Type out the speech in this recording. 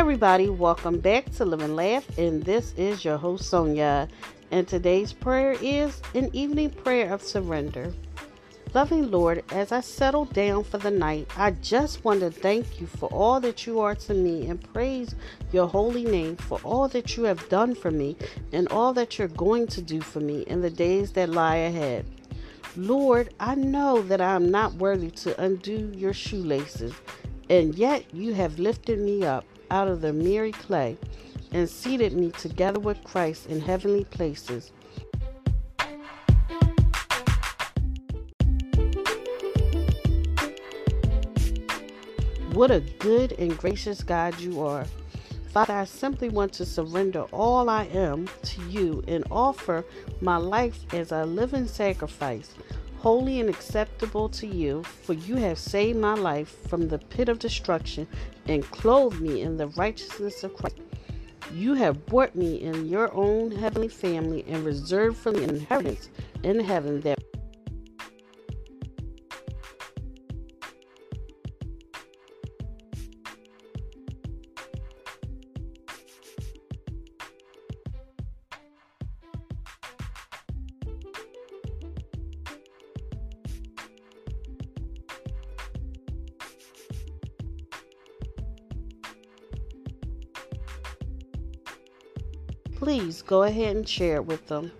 everybody, welcome back to Live and Laugh, and this is your host Sonia. And today's prayer is an evening prayer of surrender. Loving Lord, as I settle down for the night, I just want to thank you for all that you are to me and praise your holy name for all that you have done for me and all that you're going to do for me in the days that lie ahead. Lord, I know that I am not worthy to undo your shoelaces, and yet you have lifted me up out of the miry clay and seated me together with Christ in heavenly places. What a good and gracious God you are. Father, I simply want to surrender all I am to you and offer my life as a living sacrifice, holy and acceptable to you, for you have saved my life from the pit of destruction and clothed me in the righteousness of Christ. You have brought me in your own heavenly family and reserved for me an inheritance in heaven that please go ahead and share it with them.